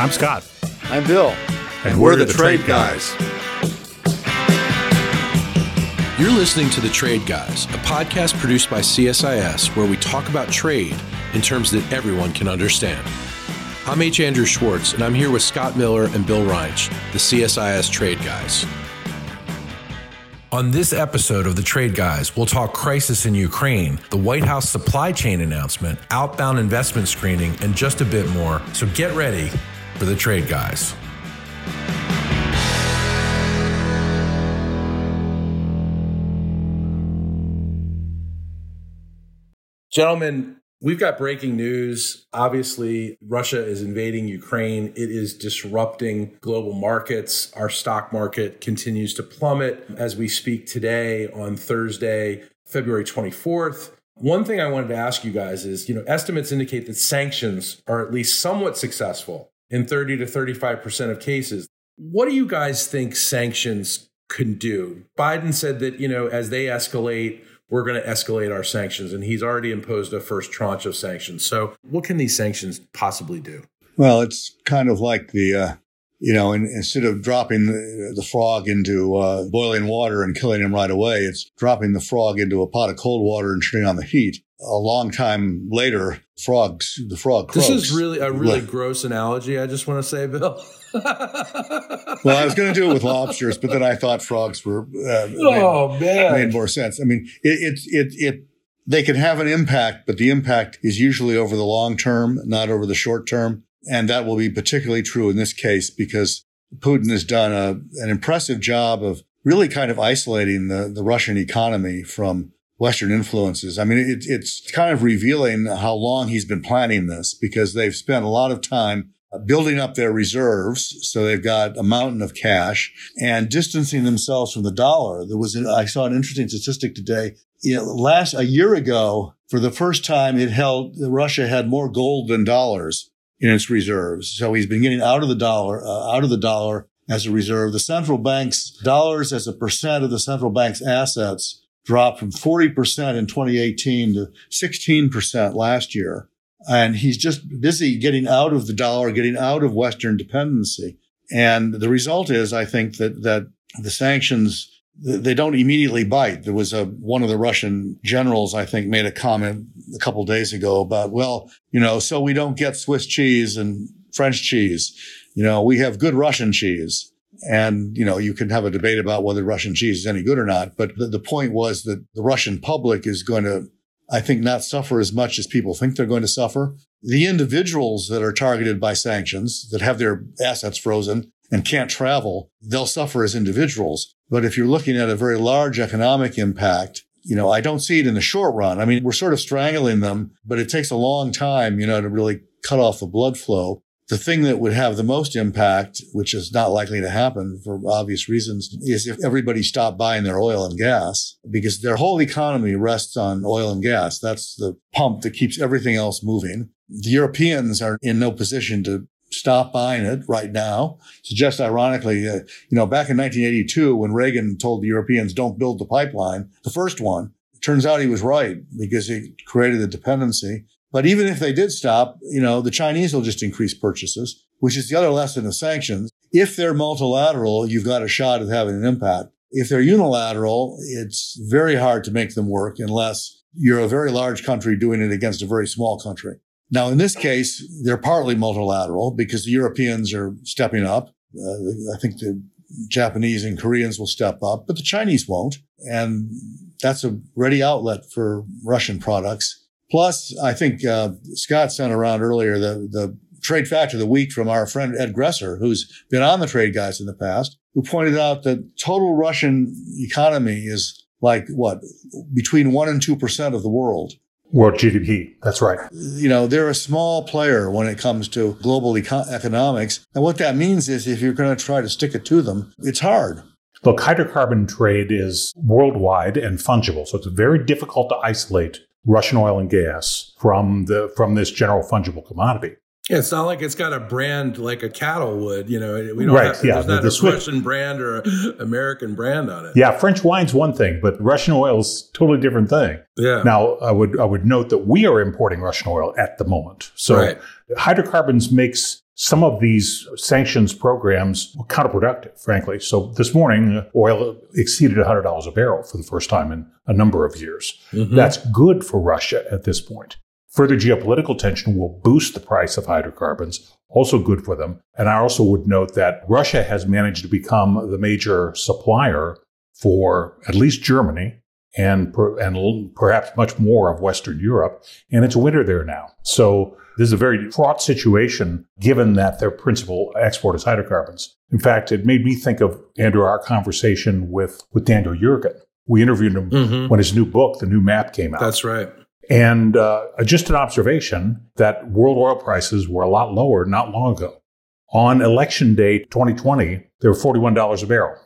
I'm Scott. I'm Bill. And, and we're, we're, the, the Trade, Trade guys. guys. You're listening to The Trade Guys, a podcast produced by CSIS where we talk about trade in terms that everyone can understand. I'm H. Andrew Schwartz, and I'm here with Scott Miller and Bill Reinsch, the CSIS Trade Guys. On this episode of The Trade Guys, we'll talk crisis in Ukraine, the White House supply chain announcement, outbound investment screening, and just a bit more. So get ready for The Trade Guys. Gentlemen, We've got breaking news. Obviously, Russia is invading Ukraine. It is disrupting global markets. Our stock market continues to plummet as we speak today on Thursday, February 24th. One thing I wanted to ask you guys is, you know, estimates indicate that sanctions are at least somewhat successful in 30 to 35% of cases. What do you guys think sanctions can do? Biden said that, you know, as they escalate, we're going to escalate our sanctions. And he's already imposed a first tranche of sanctions. So, what can these sanctions possibly do? Well, it's kind of like the, uh, you know, in, instead of dropping the, the frog into uh, boiling water and killing him right away, it's dropping the frog into a pot of cold water and turning on the heat. A long time later, frogs, the frog croaks. This is really a really gross analogy. I just want to say, Bill. well, I was going to do it with lobsters, but then I thought frogs were uh, oh made, man made more sense. I mean, it, it it it they can have an impact, but the impact is usually over the long term, not over the short term, and that will be particularly true in this case because Putin has done a, an impressive job of really kind of isolating the the Russian economy from Western influences. I mean, it, it's kind of revealing how long he's been planning this because they've spent a lot of time building up their reserves. So they've got a mountain of cash and distancing themselves from the dollar. There was, I saw an interesting statistic today. You know, last, a year ago, for the first time, it held, Russia had more gold than dollars in its reserves. So he's been getting out of the dollar, uh, out of the dollar as a reserve. The central bank's dollars as a percent of the central bank's assets dropped from 40% in 2018 to 16% last year. And he's just busy getting out of the dollar, getting out of Western dependency. And the result is, I think that, that the sanctions, they don't immediately bite. There was a, one of the Russian generals, I think, made a comment a couple days ago about, well, you know, so we don't get Swiss cheese and French cheese. You know, we have good Russian cheese. And, you know, you can have a debate about whether Russian cheese is any good or not. But the, the point was that the Russian public is going to I think, not suffer as much as people think they're going to suffer. The individuals that are targeted by sanctions that have their assets frozen and can't travel, they'll suffer as individuals. But if you're looking at a very large economic impact, you know, I don't see it in the short run. I mean, we're sort of strangling them, but it takes a long time, you know, to really cut off the blood flow. The thing that would have the most impact, which is not likely to happen for obvious reasons, is if everybody stopped buying their oil and gas because their whole economy rests on oil and gas. That's the pump that keeps everything else moving. The Europeans are in no position to stop buying it right now. So just ironically, uh, you know, back in 1982, when Reagan told the Europeans don't build the pipeline, the first one, turns out he was right because he created a dependency. But even if they did stop, you know, the Chinese will just increase purchases, which is the other lesson of sanctions. If they're multilateral, you've got a shot at having an impact. If they're unilateral, it's very hard to make them work unless you're a very large country doing it against a very small country. Now, in this case, they're partly multilateral because the Europeans are stepping up. Uh, I think the Japanese and Koreans will step up, but the Chinese won't. And that's a ready outlet for Russian products. Plus, I think uh, Scott sent around earlier the, the trade factor of the week from our friend Ed Gresser, who's been on the trade guys in the past, who pointed out that total Russian economy is like what between one and two percent of the world. World GDP. That's right. You know, they're a small player when it comes to global eco- economics. And what that means is if you're going to try to stick it to them, it's hard. Look, hydrocarbon trade is worldwide and fungible. So it's very difficult to isolate Russian oil and gas from the from this general fungible commodity. Yeah, it's not like it's got a brand like a cattle would. You know, we don't right, have, yeah, there's not the, the a Russian brand or American brand on it. Yeah, French wine's one thing, but Russian oil is totally different thing. Yeah. Now, I would I would note that we are importing Russian oil at the moment. So right. hydrocarbons makes some of these sanctions programs counterproductive, frankly. So this morning, oil exceeded $100 a barrel for the first time in a number of years. Mm-hmm. That's good for Russia at this point. Further geopolitical tension will boost the price of hydrocarbons, also good for them. And I also would note that Russia has managed to become the major supplier for at least Germany and, per, and perhaps much more of Western Europe. And it's winter there now. So this is a very fraught situation given that their principal export is hydrocarbons. In fact, it made me think of, Andrew, our conversation with, with Daniel Yergin. We interviewed him mm-hmm. when his new book, The New Map, came out. That's right. And uh, just an observation that world oil prices were a lot lower not long ago. On election day 2020, they were $41 a barrel.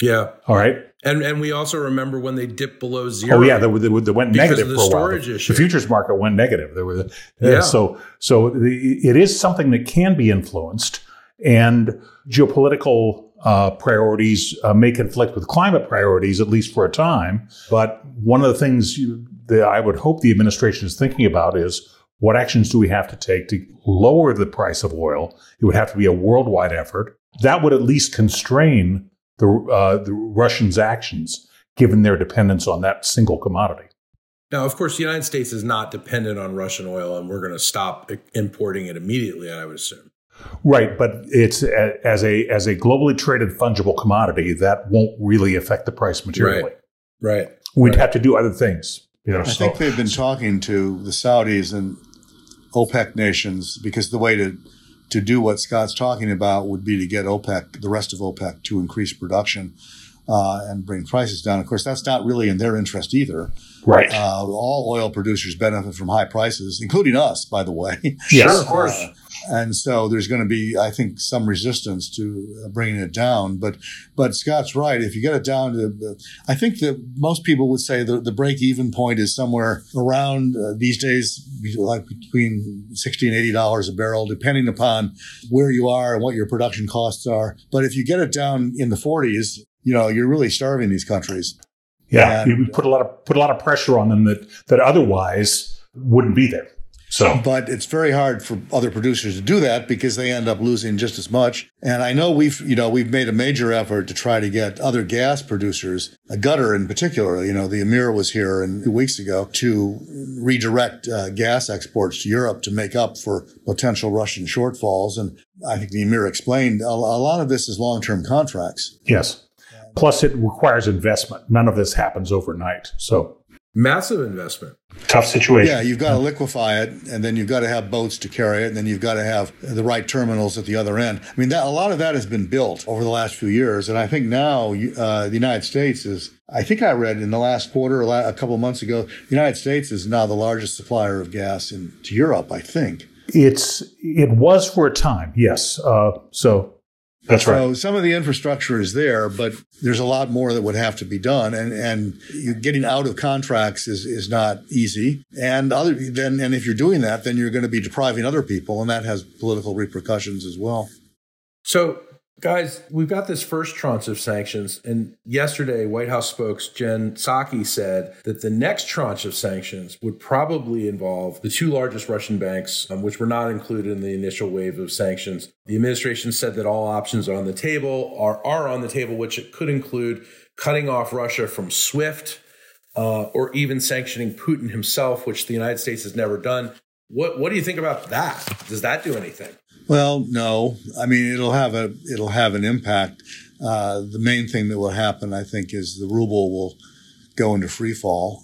Yeah. All right. And and we also remember when they dipped below zero. Oh yeah, they, they, they went negative the for a storage while. Issue. The futures market went negative. There were yeah. So so the, it is something that can be influenced, and geopolitical uh, priorities uh, may conflict with climate priorities at least for a time. But one of the things you, that I would hope the administration is thinking about is what actions do we have to take to lower the price of oil? It would have to be a worldwide effort. That would at least constrain the, uh, the Russians' actions, given their dependence on that single commodity. Now, of course, the United States is not dependent on Russian oil, and we're going to stop importing it immediately. I would assume. Right, but it's a, as a as a globally traded fungible commodity that won't really affect the price materially. Right. Right. We'd right. have to do other things. You know, I so. think they've been talking to the Saudis and OPEC nations because the way to to do what Scott's talking about would be to get OPEC, the rest of OPEC, to increase production uh, and bring prices down. Of course, that's not really in their interest either. Right. Uh, all oil producers benefit from high prices, including us, by the way. Yes, sure, of course. Uh, and so there's going to be, I think, some resistance to uh, bringing it down. But but Scott's right. If you get it down to, I think that most people would say the, the break even point is somewhere around uh, these days, like between sixty and eighty dollars a barrel, depending upon where you are and what your production costs are. But if you get it down in the forties, you know, you're really starving these countries. Yeah, and, you put a lot of put a lot of pressure on them that that otherwise wouldn't be there. So, but it's very hard for other producers to do that because they end up losing just as much. And I know we've, you know, we've made a major effort to try to get other gas producers, a Qatar in particular. You know, the Emir was here and two weeks ago to redirect uh, gas exports to Europe to make up for potential Russian shortfalls. And I think the Emir explained a, a lot of this is long-term contracts. Yes. Plus, it requires investment. None of this happens overnight. So Massive investment. Tough situation. Yeah, you've got to liquefy it, and then you've got to have boats to carry it, and then you've got to have the right terminals at the other end. I mean, that, a lot of that has been built over the last few years, and I think now uh, the United States is. I think I read in the last quarter, a couple of months ago, the United States is now the largest supplier of gas in, to Europe. I think it's it was for a time, yes. Uh, so that's so right. So some of the infrastructure is there, but there's a lot more that would have to be done. And and you, getting out of contracts is is not easy. And other then and if you're doing that, then you're going to be depriving other people, and that has political repercussions as well. So Guys, we've got this first tranche of sanctions, and yesterday, White House spokes Jen Psaki said that the next tranche of sanctions would probably involve the two largest Russian banks, um, which were not included in the initial wave of sanctions. The administration said that all options are on the table, are, are on the table, which it could include cutting off Russia from SWIFT, uh, or even sanctioning Putin himself, which the United States has never done. What What do you think about that? Does that do anything? Well, no. I mean, it'll have a it'll have an impact. Uh, the main thing that will happen, I think, is the ruble will go into free fall,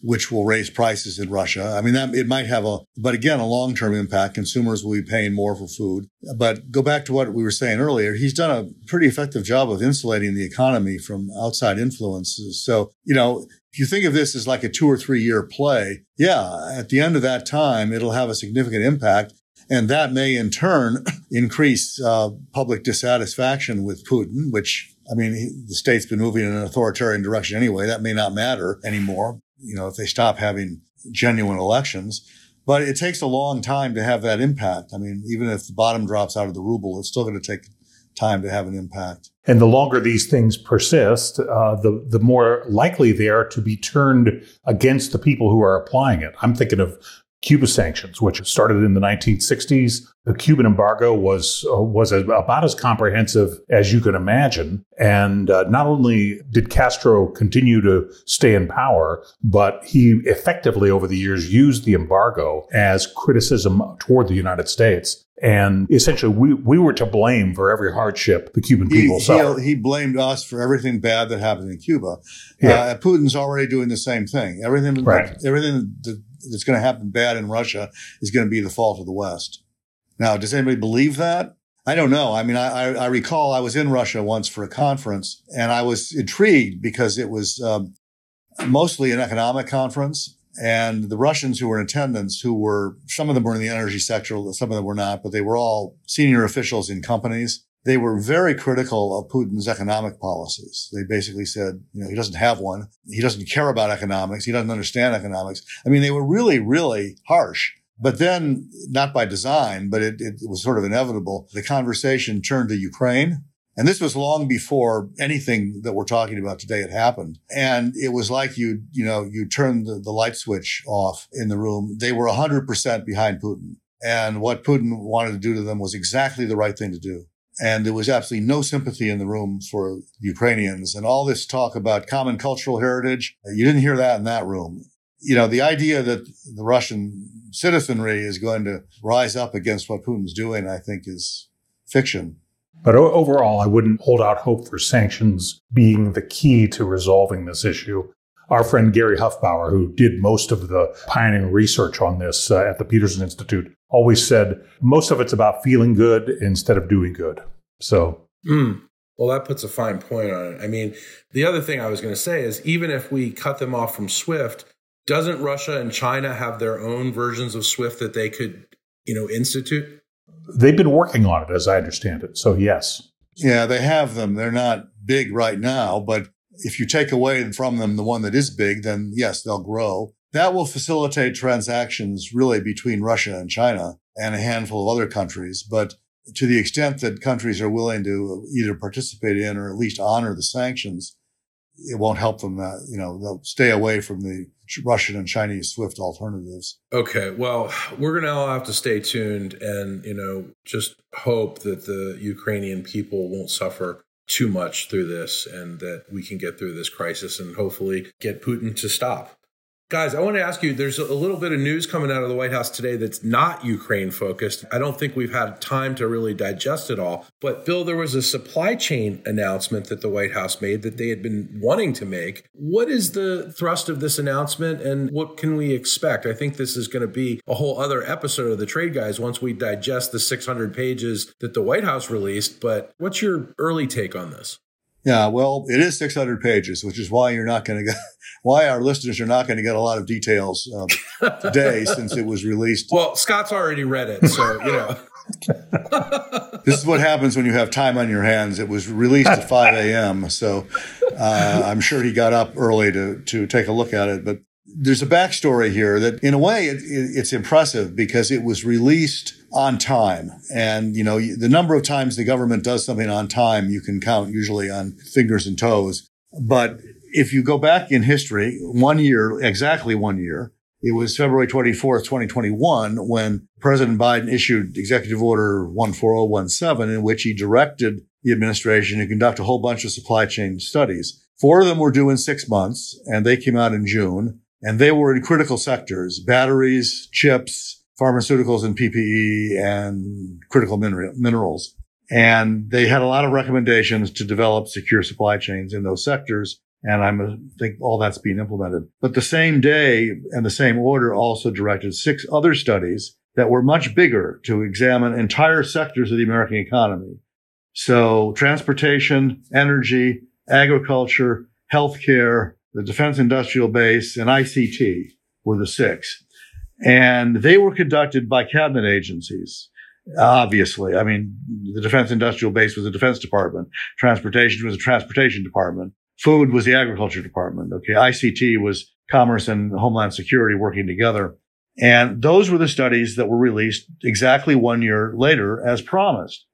which will raise prices in Russia. I mean, that it might have a, but again, a long term impact. Consumers will be paying more for food. But go back to what we were saying earlier. He's done a pretty effective job of insulating the economy from outside influences. So, you know, if you think of this as like a two or three year play, yeah, at the end of that time, it'll have a significant impact. And that may in turn increase uh, public dissatisfaction with Putin, which, I mean, he, the state's been moving in an authoritarian direction anyway. That may not matter anymore, you know, if they stop having genuine elections. But it takes a long time to have that impact. I mean, even if the bottom drops out of the ruble, it's still going to take time to have an impact. And the longer these things persist, uh, the the more likely they are to be turned against the people who are applying it. I'm thinking of Cuba sanctions, which started in the 1960s. The Cuban embargo was uh, was about as comprehensive as you can imagine, and uh, not only did Castro continue to stay in power, but he effectively over the years used the embargo as criticism toward the United States. And essentially, we, we were to blame for every hardship the Cuban people he, suffered. He, he, blamed us for everything bad that happened in Cuba. Yeah. Uh, Putin's already doing the same thing. Everything, right. everything that that's going to happen bad in Russia is going to be the fault of the West. Now, does anybody believe that? I don't know. I mean, I, I recall I was in Russia once for a conference and I was intrigued because it was um, mostly an economic conference. And the Russians who were in attendance, who were, some of them were in the energy sector, some of them were not, but they were all senior officials in companies they were very critical of Putin's economic policies. They basically said, you know, he doesn't have one. He doesn't care about economics. He doesn't understand economics. I mean, they were really, really harsh. But then, not by design, but it, it was sort of inevitable. The conversation turned to Ukraine. And this was long before anything that we're talking about today had happened. And it was like you, you know, you turned the, the light switch off in the room. They were 100% behind Putin. And what Putin wanted to do to them was exactly the right thing to do. And there was absolutely no sympathy in the room for Ukrainians. And all this talk about common cultural heritage, you didn't hear that in that room. You know, the idea that the Russian citizenry is going to rise up against what Putin's doing, I think is fiction. But overall, I wouldn't hold out hope for sanctions being the key to resolving this issue. Our friend Gary Hufbauer, who did most of the pioneering research on this uh, at the Peterson Institute, always said most of it's about feeling good instead of doing good. So, mm. well, that puts a fine point on it. I mean, the other thing I was going to say is even if we cut them off from SWIFT, doesn't Russia and China have their own versions of SWIFT that they could, you know, institute? They've been working on it, as I understand it. So, yes. Yeah, they have them. They're not big right now, but if you take away from them the one that is big, then yes, they'll grow. That will facilitate transactions really between Russia and China and a handful of other countries. But to the extent that countries are willing to either participate in or at least honor the sanctions, it won't help them. Uh, you know, they'll stay away from the Russian and Chinese SWIFT alternatives. Okay, well, we're going to all have to stay tuned and you know just hope that the Ukrainian people won't suffer too much through this and that we can get through this crisis and hopefully get Putin to stop. Guys, I want to ask you there's a little bit of news coming out of the White House today that's not Ukraine focused. I don't think we've had time to really digest it all. But, Bill, there was a supply chain announcement that the White House made that they had been wanting to make. What is the thrust of this announcement and what can we expect? I think this is going to be a whole other episode of the Trade Guys once we digest the 600 pages that the White House released. But what's your early take on this? Yeah, well, it is 600 pages, which is why you're not going to get, why our listeners are not going to get a lot of details um, today since it was released. Well, Scott's already read it, so, you know. this is what happens when you have time on your hands. It was released at 5 a.m., so uh, I'm sure he got up early to, to take a look at it. But there's a backstory here that, in a way, it, it, it's impressive because it was released on time. And, you know, the number of times the government does something on time, you can count usually on fingers and toes. But if you go back in history, one year, exactly one year, it was February 24th, 2021, when President Biden issued Executive Order 14017, in which he directed the administration to conduct a whole bunch of supply chain studies. Four of them were due in six months, and they came out in June, and they were in critical sectors, batteries, chips, pharmaceuticals and PPE and critical minerals. And they had a lot of recommendations to develop secure supply chains in those sectors. And I uh, think all that's being implemented. But the same day and the same order also directed six other studies that were much bigger to examine entire sectors of the American economy. So transportation, energy, agriculture, healthcare, the defense industrial base, and ICT were the six. And they were conducted by cabinet agencies. Obviously, I mean, the defense industrial base was the defense department. Transportation was the transportation department. Food was the agriculture department. Okay. ICT was commerce and homeland security working together. And those were the studies that were released exactly one year later as promised.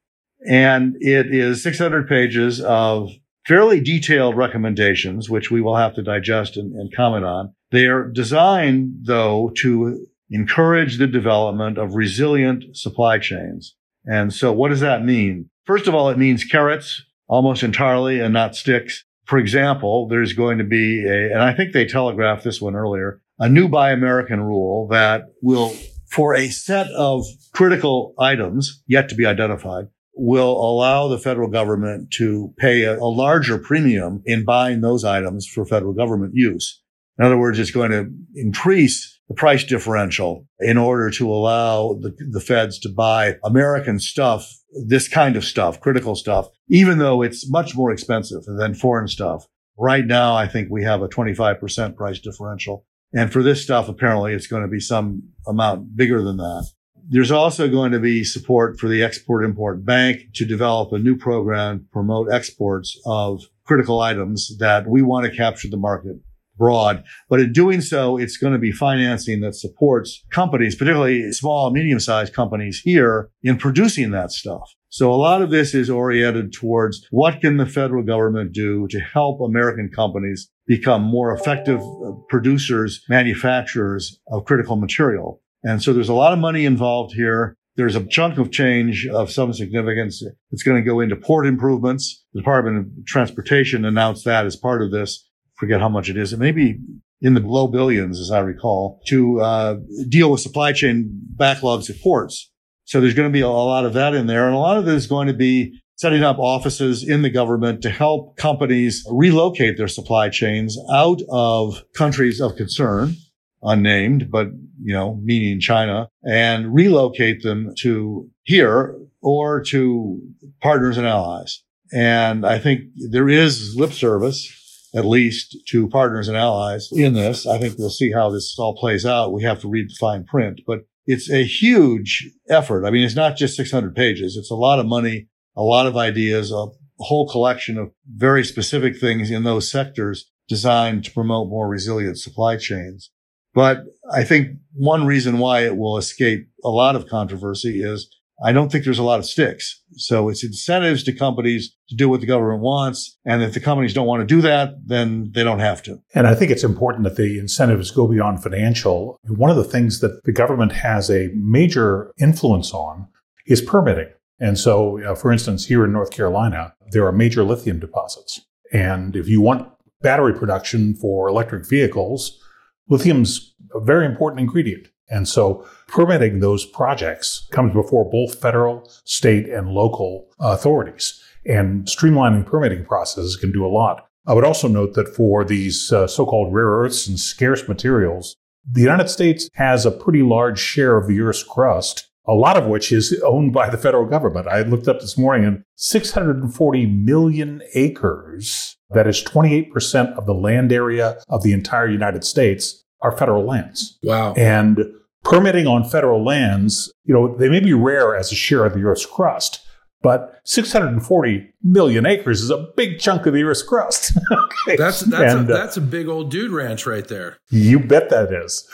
And it is 600 pages of fairly detailed recommendations, which we will have to digest and, and comment on. They are designed, though, to encourage the development of resilient supply chains. And so what does that mean? First of all, it means carrots almost entirely and not sticks. For example, there's going to be a, and I think they telegraphed this one earlier, a new Buy American rule that will, for a set of critical items yet to be identified, will allow the federal government to pay a, a, larger premium in buying those items for federal government use. In other words, it's going to increase the price differential in order to allow the, the feds to buy American stuff, this kind of stuff, critical stuff, even though it's much more expensive than foreign stuff. Right now, I think we have a 25% price differential. And for this stuff, apparently it's going to be some amount bigger than that. There's also going to be support for the Export Import Bank to develop a new program to promote exports of critical items that we want to capture the market broad. But in doing so, it's going to be financing that supports companies, particularly small medium sized companies here in producing that stuff. So a lot of this is oriented towards what can the federal government do to help American companies become more effective uh, producers, manufacturers of critical material. And so there's a lot of money involved here. There's a chunk of change of some significance. It's going to go into port improvements. The Department of Transportation announced that as part of this. Forget how much it is. It may be in the low billions, as I recall, to uh, deal with supply chain backlogs at ports. So there's going to be a lot of that in there. And a lot of it is going to be setting up offices in the government to help companies relocate their supply chains out of countries of concern unnamed, but, you know, meaning China and relocate them to here or to partners and allies. And I think there is lip service, at least to partners and allies in this. I think we'll see how this all plays out. We have to read the fine print, but it's a huge effort. I mean, it's not just 600 pages. It's a lot of money, a lot of ideas, a whole collection of very specific things in those sectors designed to promote more resilient supply chains. But I think one reason why it will escape a lot of controversy is I don't think there's a lot of sticks. So it's incentives to companies to do what the government wants. And if the companies don't want to do that, then they don't have to. And I think it's important that the incentives go beyond financial. One of the things that the government has a major influence on is permitting. And so, uh, for instance, here in North Carolina, there are major lithium deposits. And if you want battery production for electric vehicles, lithium's a very important ingredient. And so permitting those projects comes before both federal, state, and local authorities. And streamlining permitting processes can do a lot. I would also note that for these uh, so-called rare earths and scarce materials, the United States has a pretty large share of the Earth's crust, a lot of which is owned by the federal government. I looked up this morning and 640 million acres, that is 28% of the land area of the entire United States, are federal lands. Wow. And permitting on federal lands, you know, they may be rare as a share of the Earth's crust, but 640 million acres is a big chunk of the Earth's crust. okay. That's that's and, a, uh, that's a big old dude ranch right there. You bet that is.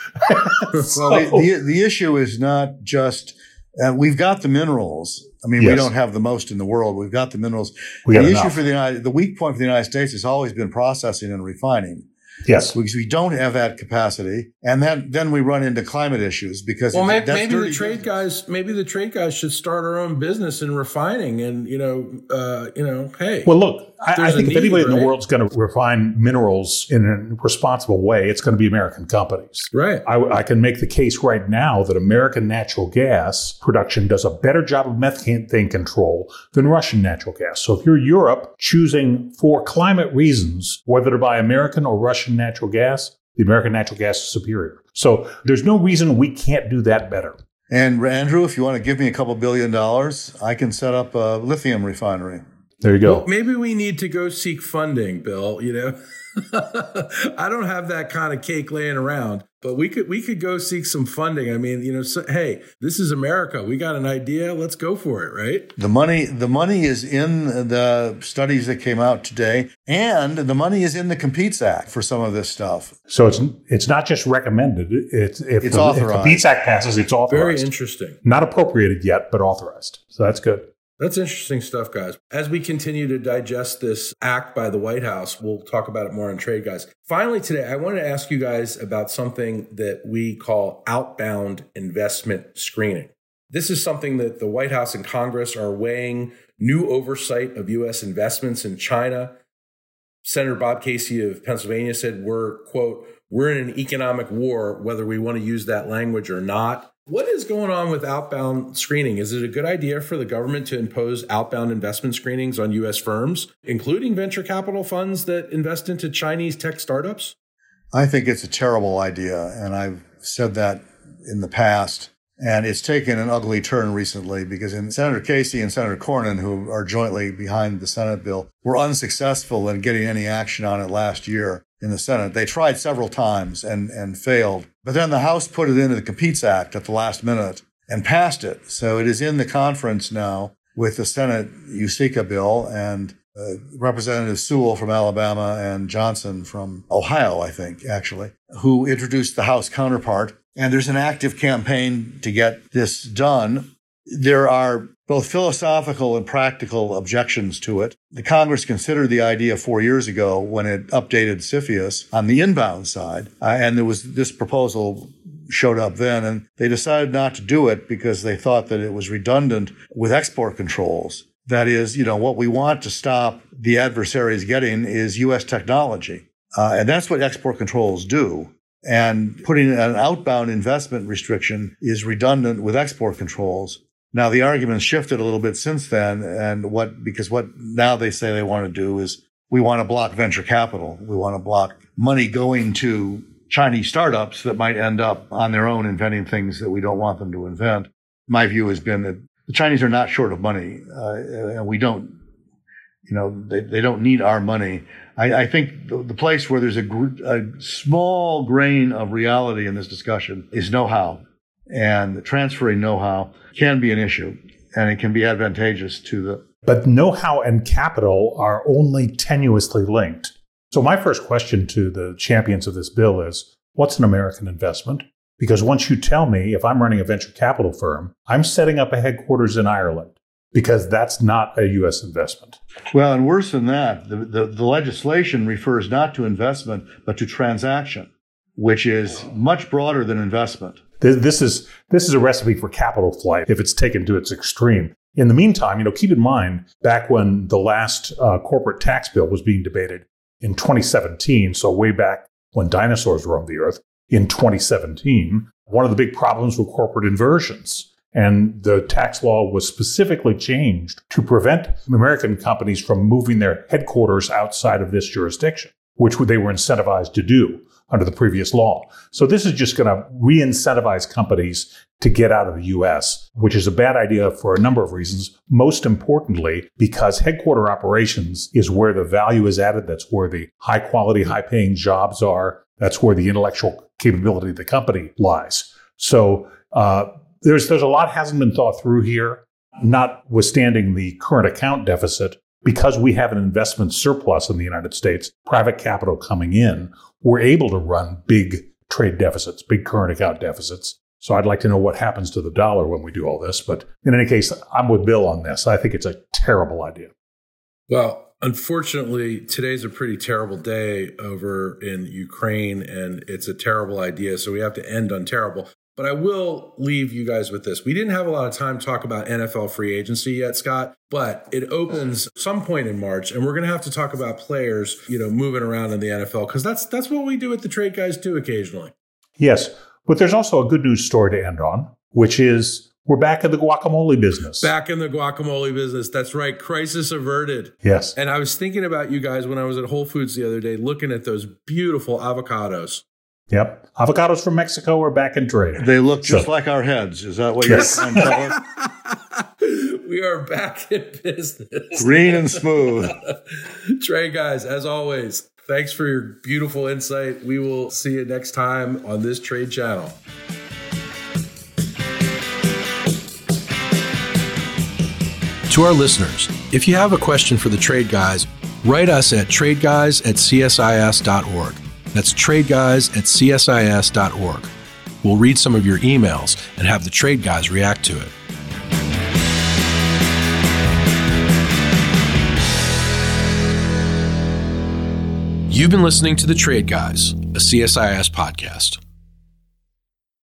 so, well, the, the, the issue is not just uh, we've got the minerals. I mean, yes. we don't have the most in the world. We've got the minerals. We the issue enough. for the United, the weak point for the United States has always been processing and refining. Yes, because we don't have that capacity, and then then we run into climate issues because well, maybe, maybe the trade business. guys, maybe the trade guys should start our own business in refining, and you know, uh, you know, hey, well, look, I, I think if need, anybody right? in the world's going to refine minerals in a responsible way, it's going to be American companies. Right. I, I can make the case right now that American natural gas production does a better job of methane control than Russian natural gas. So if you're Europe choosing for climate reasons whether to buy American or Russian natural gas, the American natural gas is superior. So there's no reason we can't do that better. And Andrew, if you want to give me a couple billion dollars, I can set up a lithium refinery. There you go. Well, maybe we need to go seek funding, Bill. You know, I don't have that kind of cake laying around, but we could we could go seek some funding. I mean, you know, so, hey, this is America. We got an idea. Let's go for it, right? The money the money is in the studies that came out today, and the money is in the Competes Act for some of this stuff. So it's it's not just recommended. It's if, it's the, authorized. if the Competes Act passes, it's authorized. Very interesting. Not appropriated yet, but authorized. So that's good. That's interesting stuff, guys. As we continue to digest this act by the White House, we'll talk about it more on trade, guys. Finally, today, I want to ask you guys about something that we call outbound investment screening. This is something that the White House and Congress are weighing new oversight of U.S. investments in China. Senator Bob Casey of Pennsylvania said, We're, quote, we're in an economic war, whether we want to use that language or not. What is going on with outbound screening? Is it a good idea for the government to impose outbound investment screenings on U.S. firms, including venture capital funds that invest into Chinese tech startups? I think it's a terrible idea. And I've said that in the past. And it's taken an ugly turn recently because in Senator Casey and Senator Cornyn, who are jointly behind the Senate bill, were unsuccessful in getting any action on it last year in the Senate. They tried several times and, and failed. But then the House put it into the Competes Act at the last minute and passed it. So it is in the conference now with the Senate USICA bill and uh, Representative Sewell from Alabama and Johnson from Ohio, I think, actually, who introduced the House counterpart. And there's an active campaign to get this done. There are both philosophical and practical objections to it. The Congress considered the idea four years ago when it updated CFIUS on the inbound side. Uh, and there was this proposal showed up then and they decided not to do it because they thought that it was redundant with export controls. That is, you know, what we want to stop the adversaries getting is U.S. technology. Uh, and that's what export controls do. And putting an outbound investment restriction is redundant with export controls. Now the argument's shifted a little bit since then, and what because what now they say they want to do is we want to block venture capital. We want to block money going to Chinese startups that might end up on their own inventing things that we don't want them to invent. My view has been that the Chinese are not short of money, uh, and we don't, you know, they, they don't need our money. I, I think the, the, place where there's a, gr- a small grain of reality in this discussion is know-how and transferring know-how can be an issue and it can be advantageous to the but know-how and capital are only tenuously linked so my first question to the champions of this bill is what's an american investment because once you tell me if i'm running a venture capital firm i'm setting up a headquarters in ireland because that's not a U.S. investment. Well, and worse than that, the, the, the, legislation refers not to investment, but to transaction, which is much broader than investment. This is this is a recipe for capital flight if it's taken to its extreme. In the meantime, you know, keep in mind back when the last uh, corporate tax bill was being debated in 2017, so way back when dinosaurs roamed the earth. In 2017, one of the big problems were corporate inversions. And the tax law was specifically changed to prevent American companies from moving their headquarters outside of this jurisdiction, which they were incentivized to do under the previous law. So this is just going to re-incentivize companies to get out of the US, which is a bad idea for a number of reasons. Most importantly, because headquarter operations is where the value is added. That's where the high quality, high paying jobs are. That's where the intellectual capability of the company lies. So, uh, there's, there's a lot hasn't been thought through here, notwithstanding the current account deficit because we have an investment surplus in the United States, private capital coming in, we're able to run big trade deficits, big current account deficits. So I'd like to know what happens to the dollar when we do all this. But in any case, I'm with Bill on this. I think it's a terrible idea. Well, unfortunately, today's a pretty terrible day over in Ukraine, and it's a terrible idea. So we have to end on terrible. But I will leave you guys with this. We didn't have a lot of time to talk about NFL free agency yet, Scott, but it opens some point in March, and we're going to have to talk about players, you know, moving around in the NFL because that's that's what we do with the trade guys too occasionally. Yes, but there's also a good news story to end on, which is we're back in the guacamole business. Back in the guacamole business. That's right. Crisis averted. Yes. And I was thinking about you guys when I was at Whole Foods the other day, looking at those beautiful avocados. Yep. Avocados from Mexico are back in trade. They look just so. like our heads. Is that what yes. you're trying to tell us? we are back in business. Green and smooth. Trey, guys, as always, thanks for your beautiful insight. We will see you next time on this trade channel. To our listeners, if you have a question for the trade guys, write us at tradeguys at csis.org. That's trade guys at csis.org. We'll read some of your emails and have the trade guys react to it. You've been listening to The Trade Guys, a CSIS podcast.